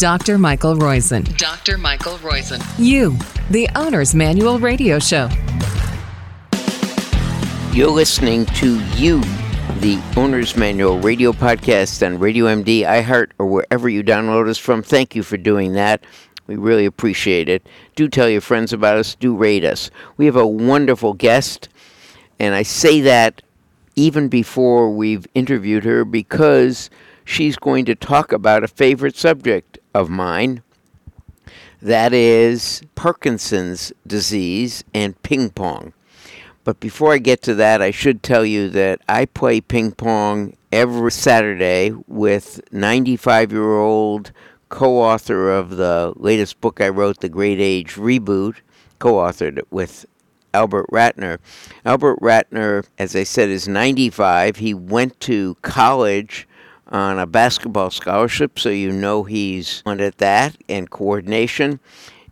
Dr. Michael Roizen. Dr. Michael Roizen. You, the Owner's Manual Radio Show. You're listening to You, the Owner's Manual radio podcast on Radio MD, iHeart, or wherever you download us from. Thank you for doing that. We really appreciate it. Do tell your friends about us. Do rate us. We have a wonderful guest, and I say that even before we've interviewed her because she's going to talk about a favorite subject of mine. That is Parkinson's disease and ping pong. But before I get to that, I should tell you that I play ping pong every Saturday with 95 year old co author of the latest book I wrote, The Great Age Reboot, co authored with Albert Ratner. Albert Ratner, as I said, is 95. He went to college on a basketball scholarship, so you know he's on at that and coordination.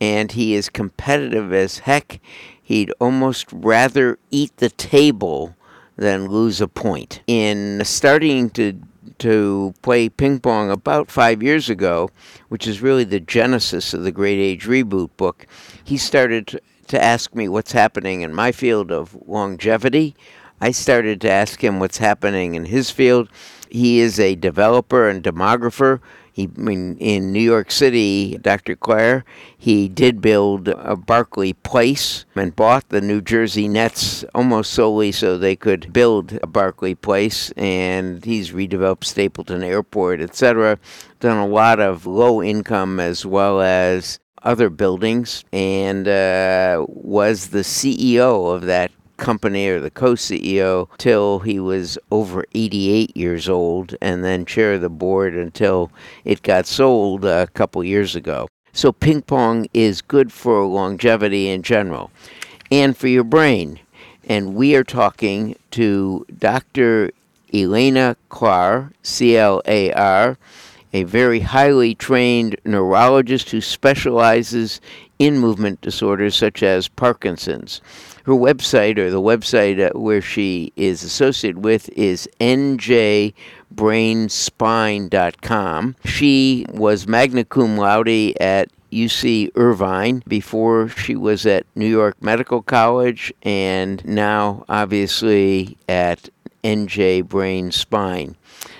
And he is competitive as heck. He'd almost rather eat the table than lose a point. In starting to to play ping pong about five years ago, which is really the genesis of the Great Age Reboot book, he started to, to ask me what's happening in my field of longevity. I started to ask him what's happening in his field. He is a developer and demographer. He, in, in New York City, Dr. Claire, he did build a Barclay Place and bought the New Jersey Nets almost solely so they could build a Barclay Place. And he's redeveloped Stapleton Airport, etc. Done a lot of low income as well as other buildings, and uh, was the CEO of that company or the co-CEO till he was over 88 years old and then chair of the board until it got sold a couple years ago. So ping pong is good for longevity in general and for your brain. And we are talking to Dr. Elena Clar, C L A R, a very highly trained neurologist who specializes in movement disorders such as Parkinson's her website or the website uh, where she is associated with is njbrainspine.com. She was magna cum laude at UC Irvine before she was at New York Medical College and now obviously at NJ Brain Spine.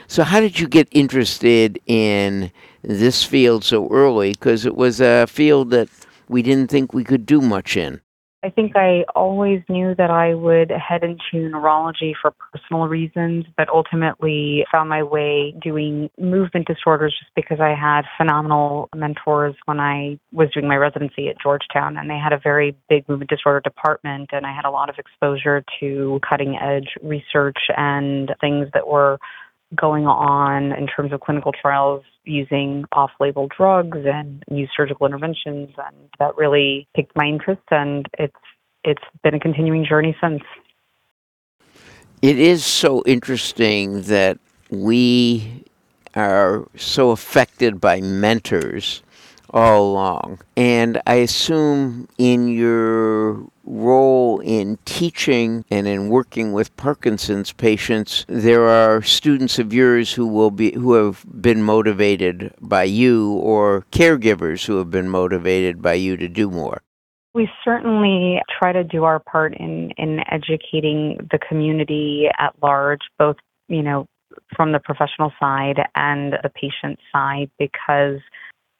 So, how did you get interested in this field so early? Because it was a field that we didn't think we could do much in. I think I always knew that I would head into neurology for personal reasons, but ultimately found my way doing movement disorders just because I had phenomenal mentors when I was doing my residency at Georgetown. And they had a very big movement disorder department, and I had a lot of exposure to cutting edge research and things that were going on in terms of clinical trials using off label drugs and new surgical interventions and that really piqued my interest and it's it's been a continuing journey since. It is so interesting that we are so affected by mentors all along. And I assume in your role in teaching and in working with Parkinson's patients, there are students of yours who will be who have been motivated by you or caregivers who have been motivated by you to do more. We certainly try to do our part in in educating the community at large, both, you know, from the professional side and the patient side because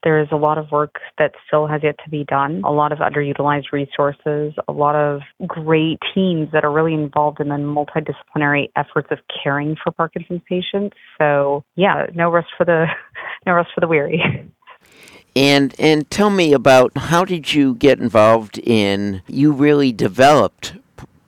there is a lot of work that still has yet to be done, a lot of underutilized resources, a lot of great teams that are really involved in the multidisciplinary efforts of caring for Parkinson's patients. So, yeah, no rest for the no rest for the weary. And and tell me about how did you get involved in you really developed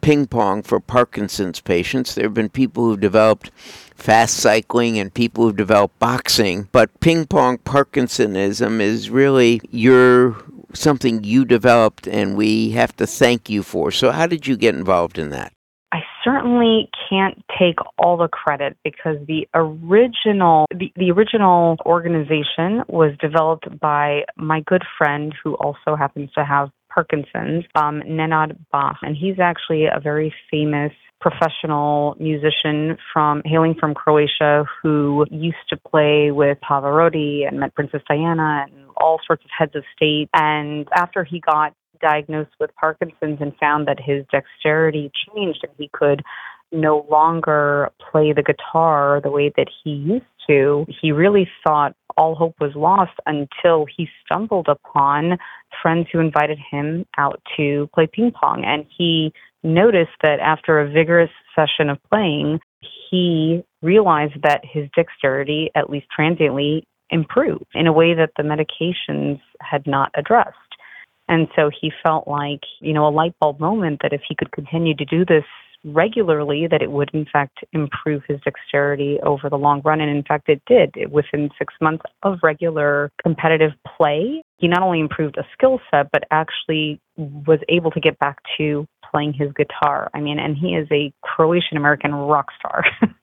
ping pong for Parkinson's patients. There have been people who've developed fast cycling and people who've developed boxing, but ping pong Parkinsonism is really your something you developed and we have to thank you for. So how did you get involved in that? I certainly can't take all the credit because the original the, the original organization was developed by my good friend who also happens to have Parkinson's, um, Nenad Bach, and he's actually a very famous professional musician from hailing from Croatia who used to play with Pavarotti and met Princess Diana and all sorts of heads of state. And after he got diagnosed with Parkinson's and found that his dexterity changed and he could no longer play the guitar the way that he used to, he really thought all hope was lost until he stumbled upon friends who invited him out to play ping pong. And he noticed that after a vigorous session of playing, he realized that his dexterity, at least transiently, improved in a way that the medications had not addressed. And so he felt like, you know, a light bulb moment that if he could continue to do this regularly, that it would in fact improve his dexterity over the long run. And in fact, it did. Within six months of regular competitive play, he not only improved a skill set, but actually was able to get back to playing his guitar. I mean, and he is a Croatian American rock star.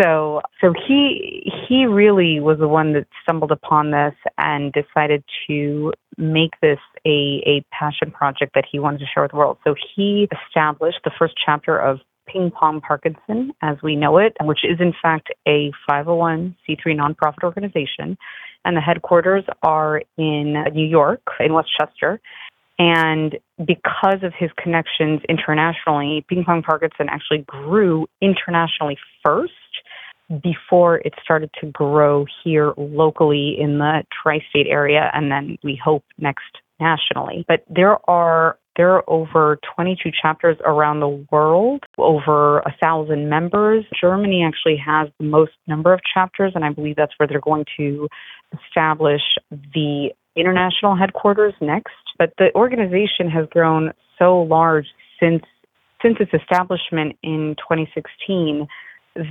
so so he he really was the one that stumbled upon this and decided to make this a a passion project that he wanted to share with the world. So he established the first chapter of Ping Pong Parkinson as we know it, which is in fact a 501c3 nonprofit organization. And the headquarters are in New York, in Westchester. And because of his connections internationally, Ping Pong Parkinson actually grew internationally first before it started to grow here locally in the tri state area, and then we hope next nationally. But there are there are over 22 chapters around the world, over a thousand members. Germany actually has the most number of chapters, and I believe that's where they're going to establish the international headquarters next. But the organization has grown so large since since its establishment in 2016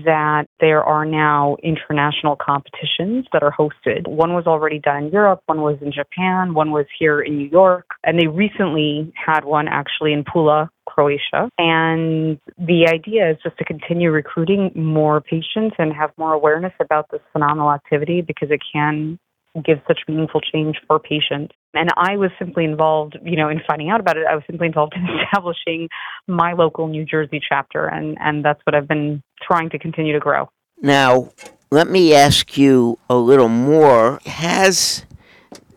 that there are now international competitions that are hosted. One was already done in Europe, one was in Japan, one was here in New York, and they recently had one actually in Pula, Croatia. And the idea is just to continue recruiting more patients and have more awareness about this phenomenal activity because it can give such meaningful change for patients. And I was simply involved, you know, in finding out about it. I was simply involved in establishing my local New Jersey chapter, and, and that's what I've been trying to continue to grow. Now, let me ask you a little more. Has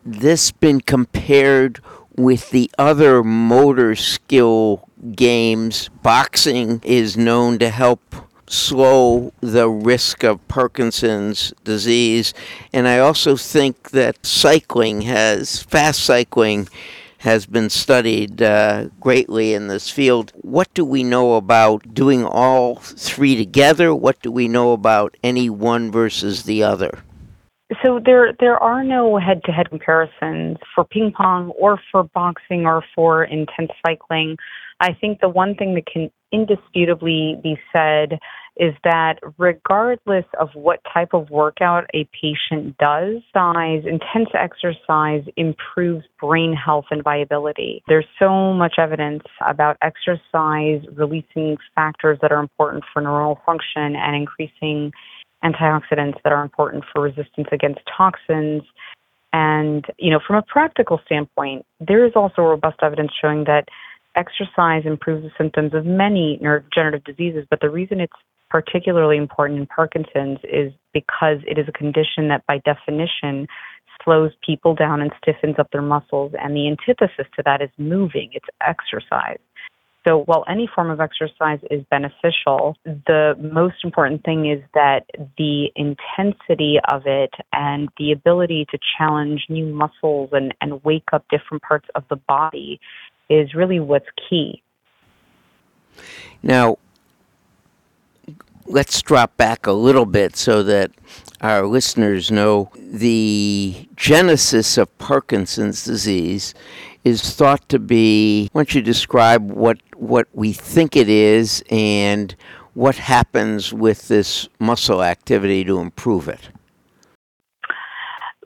this been compared with the other motor skill games? Boxing is known to help slow the risk of Parkinson's disease. And I also think that cycling has, fast cycling, has been studied uh, greatly in this field. What do we know about doing all three together? What do we know about any one versus the other? So there there are no head-to-head comparisons for ping pong or for boxing or for intense cycling. I think the one thing that can indisputably be said is that regardless of what type of workout a patient does, size, intense exercise improves brain health and viability. There's so much evidence about exercise releasing factors that are important for neuronal function and increasing antioxidants that are important for resistance against toxins. And, you know, from a practical standpoint, there is also robust evidence showing that exercise improves the symptoms of many neurodegenerative diseases, but the reason it's particularly important in Parkinson's is because it is a condition that by definition slows people down and stiffens up their muscles. And the antithesis to that is moving, it's exercise. So while any form of exercise is beneficial, the most important thing is that the intensity of it and the ability to challenge new muscles and, and wake up different parts of the body is really what's key. Now, let's drop back a little bit so that our listeners know the genesis of Parkinson's disease is thought to be why don't you describe what what we think it is and what happens with this muscle activity to improve it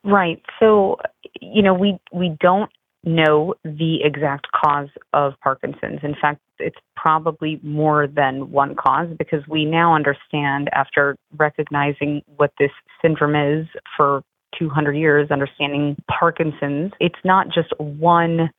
right so you know we we don't know the exact cause of Parkinson's. In fact, it's probably more than one cause because we now understand, after recognizing what this syndrome is for 200 years, understanding Parkinson's, it's not just one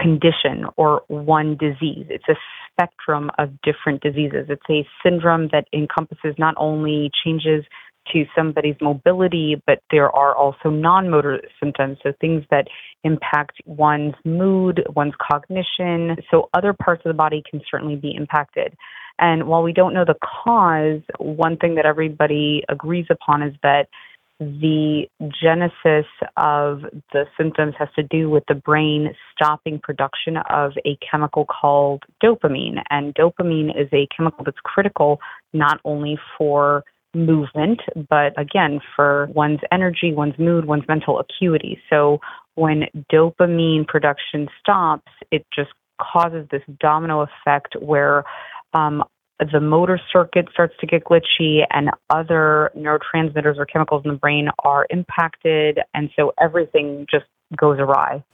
condition or one disease. It's a spectrum of different diseases. It's a syndrome that encompasses not only changes to somebody's mobility, but there are also non motor symptoms. So things that impact one's mood, one's cognition. So other parts of the body can certainly be impacted. And while we don't know the cause, one thing that everybody agrees upon is that the genesis of the symptoms has to do with the brain stopping production of a chemical called dopamine. And dopamine is a chemical that's critical not only for movement, but again, for one's energy, one's mood, one's mental acuity. So when dopamine production stops, it just causes this domino effect where um, the motor circuit starts to get glitchy and other neurotransmitters or chemicals in the brain are impacted. And so everything just goes awry.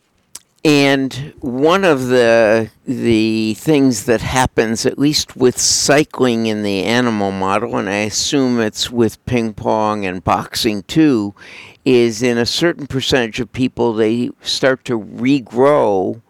And one of the the things that happens, at least with cycling in the animal model, and I assume it's with ping pong and boxing too, is in a certain percentage of people they start to regrow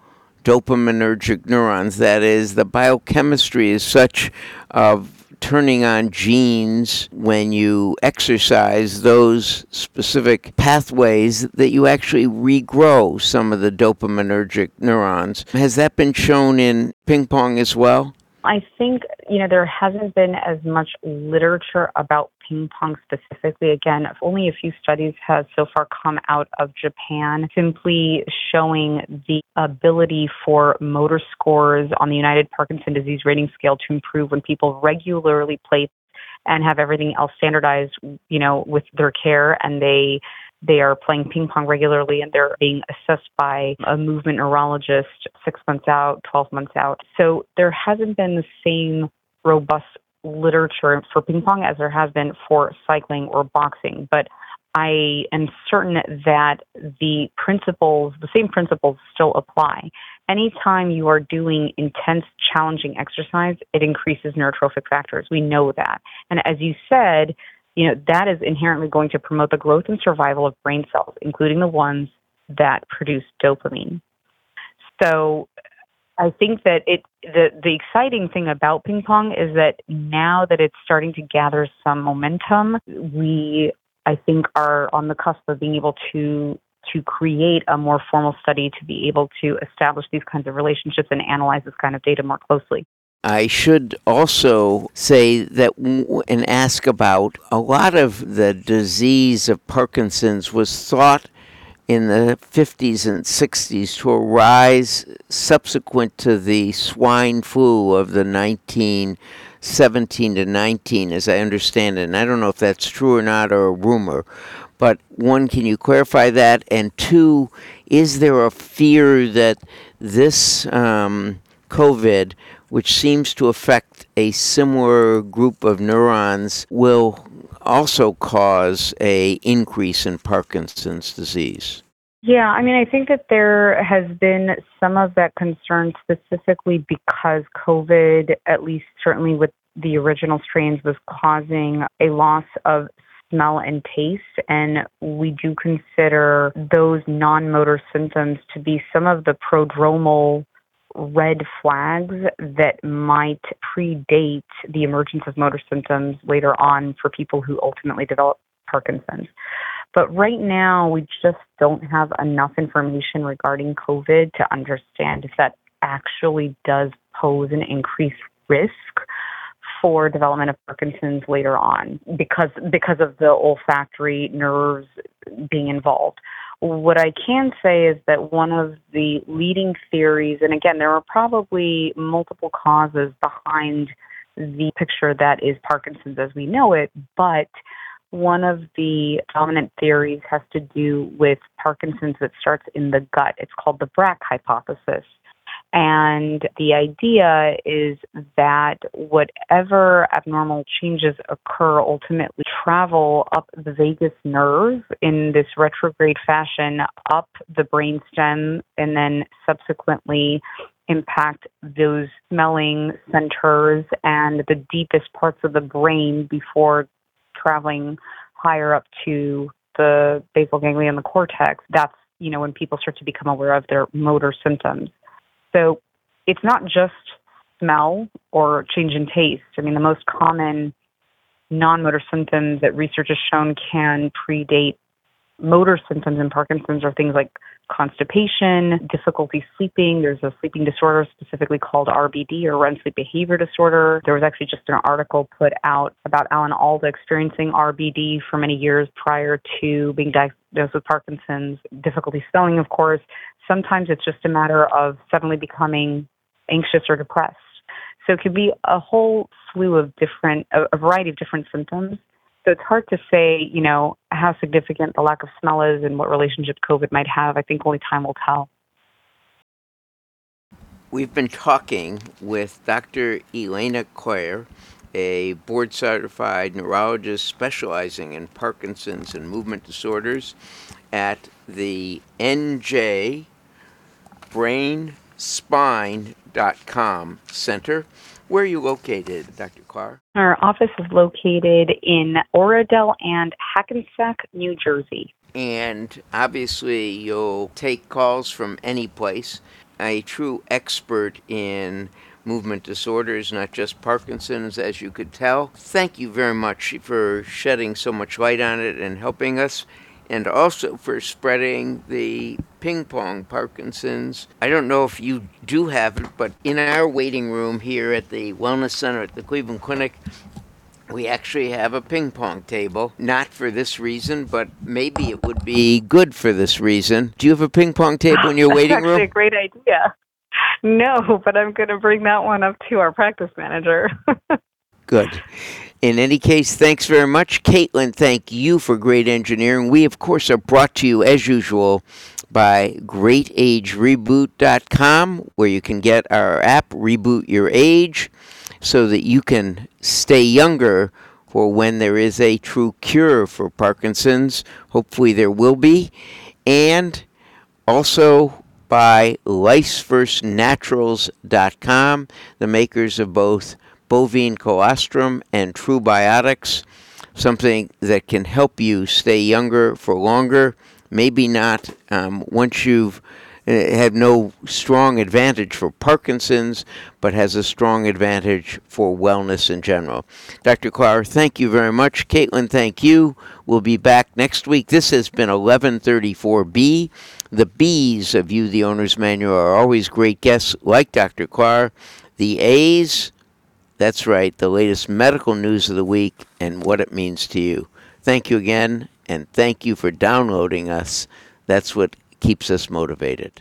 dopaminergic neurons. That is, the biochemistry is such of turning on genes when you exercise those specific pathways that you actually regrow some of the dopaminergic neurons. Has that been shown in ping pong as well? I think, you know, there hasn't been as much literature about ping pong specifically. Again, only a few studies have so far come out of Japan, simply showing the ability for motor scores on the Unified Parkinson Disease Rating Scale to improve when people regularly play and have everything else standardized, you know, with their care and they they are playing ping pong regularly and they're being assessed by a movement neurologist six months out, 12 months out. So there hasn't been the same robust literature for ping pong as there has been for cycling or boxing. But I am certain that the principles, the same principles still apply. Anytime you are doing intense, challenging exercise, it increases neurotrophic factors. We know that. And as you said, you know, that is inherently going to promote the growth and survival of brain cells, including the ones that produce dopamine. So I think that it the the exciting thing about ping pong is that now that it's starting to gather some momentum, we I think are on the cusp of being able to to create a more formal study to be able to establish these kinds of relationships and analyze this kind of data more closely. I should also say that and ask about a lot of the disease of Parkinson's was thought in the 50s and 60s to arise subsequent to the swine flu of the 1917 to 19, as I understand it. And I don't know if that's true or not or a rumor. But one, can you clarify that? And two, is there a fear that this um, COVID which seems to affect a similar group of neurons, will also cause a increase in Parkinson's disease. Yeah, I mean, I think that there has been some of that concern specifically because COVID, at least certainly with the original strains, was causing a loss of smell and taste. And we do consider those non motor symptoms to be some of the prodromal red flags that might predate the emergence of motor symptoms later on for people who ultimately develop Parkinson's. But right now, we just don't have enough information regarding COVID to understand if that actually does pose an increased risk for development of Parkinson's later on because because of the olfactory nerves being involved. What I can say is that one of the leading theories, and again, there are probably multiple causes behind the picture that is Parkinson's as we know it, but one of the dominant theories has to do with Parkinson's that starts in the gut. It's called the Braak hypothesis. And the idea is that whatever abnormal changes occur ultimately travel up the vagus nerve in this retrograde fashion up the brainstem and then subsequently impact those smelling centers and the deepest parts of the brain before traveling higher up to the basal ganglia and the cortex. That's, you know, when people start to become aware of their motor symptoms. So it's not just smell or change in taste. I mean, the most common non motor symptoms that research has shown can predate motor symptoms in Parkinson's are things like constipation, difficulty sleeping. There's a sleeping disorder specifically called RBD or REM sleep behavior disorder. There was actually just an article put out about Alan Alda experiencing RBD for many years prior to being diagnosed with Parkinson's. Difficulty spelling, of course. Sometimes it's just a matter of suddenly becoming anxious or depressed. So it could be a whole slew of different, a variety of different symptoms so it's hard to say, you know, how significant the lack of smell is and what relationship COVID might have. I think only time will tell. We've been talking with Dr. Elena Coyer, a board certified neurologist specializing in Parkinson's and movement disorders at the NJ Brain Spine.com Center where are you located, Dr. Clark? Our office is located in Oradell and Hackensack, New Jersey. And obviously, you'll take calls from any place. A true expert in movement disorders, not just Parkinson's, as you could tell. Thank you very much for shedding so much light on it and helping us and also for spreading the ping pong Parkinson's. I don't know if you do have it, but in our waiting room here at the Wellness Center at the Cleveland Clinic, we actually have a ping pong table. Not for this reason, but maybe it would be good for this reason. Do you have a ping pong table in your waiting room? That's a great idea. No, but I'm going to bring that one up to our practice manager. good. In any case, thanks very much. Caitlin, thank you for great engineering. We, of course, are brought to you, as usual, by greatagereboot.com, where you can get our app, Reboot Your Age, so that you can stay younger for when there is a true cure for Parkinson's. Hopefully, there will be. And also by LifeFirstNaturals.com, the makers of both bovine colostrum and true biotics, something that can help you stay younger for longer. Maybe not um, once you've uh, had no strong advantage for Parkinson's, but has a strong advantage for wellness in general. Dr. Clark, thank you very much. Caitlin, thank you. We'll be back next week. This has been 1134B. The B's of You, the Owner's Manual, are always great guests like Dr. Clark. The A's, that's right, the latest medical news of the week and what it means to you. Thank you again, and thank you for downloading us. That's what keeps us motivated.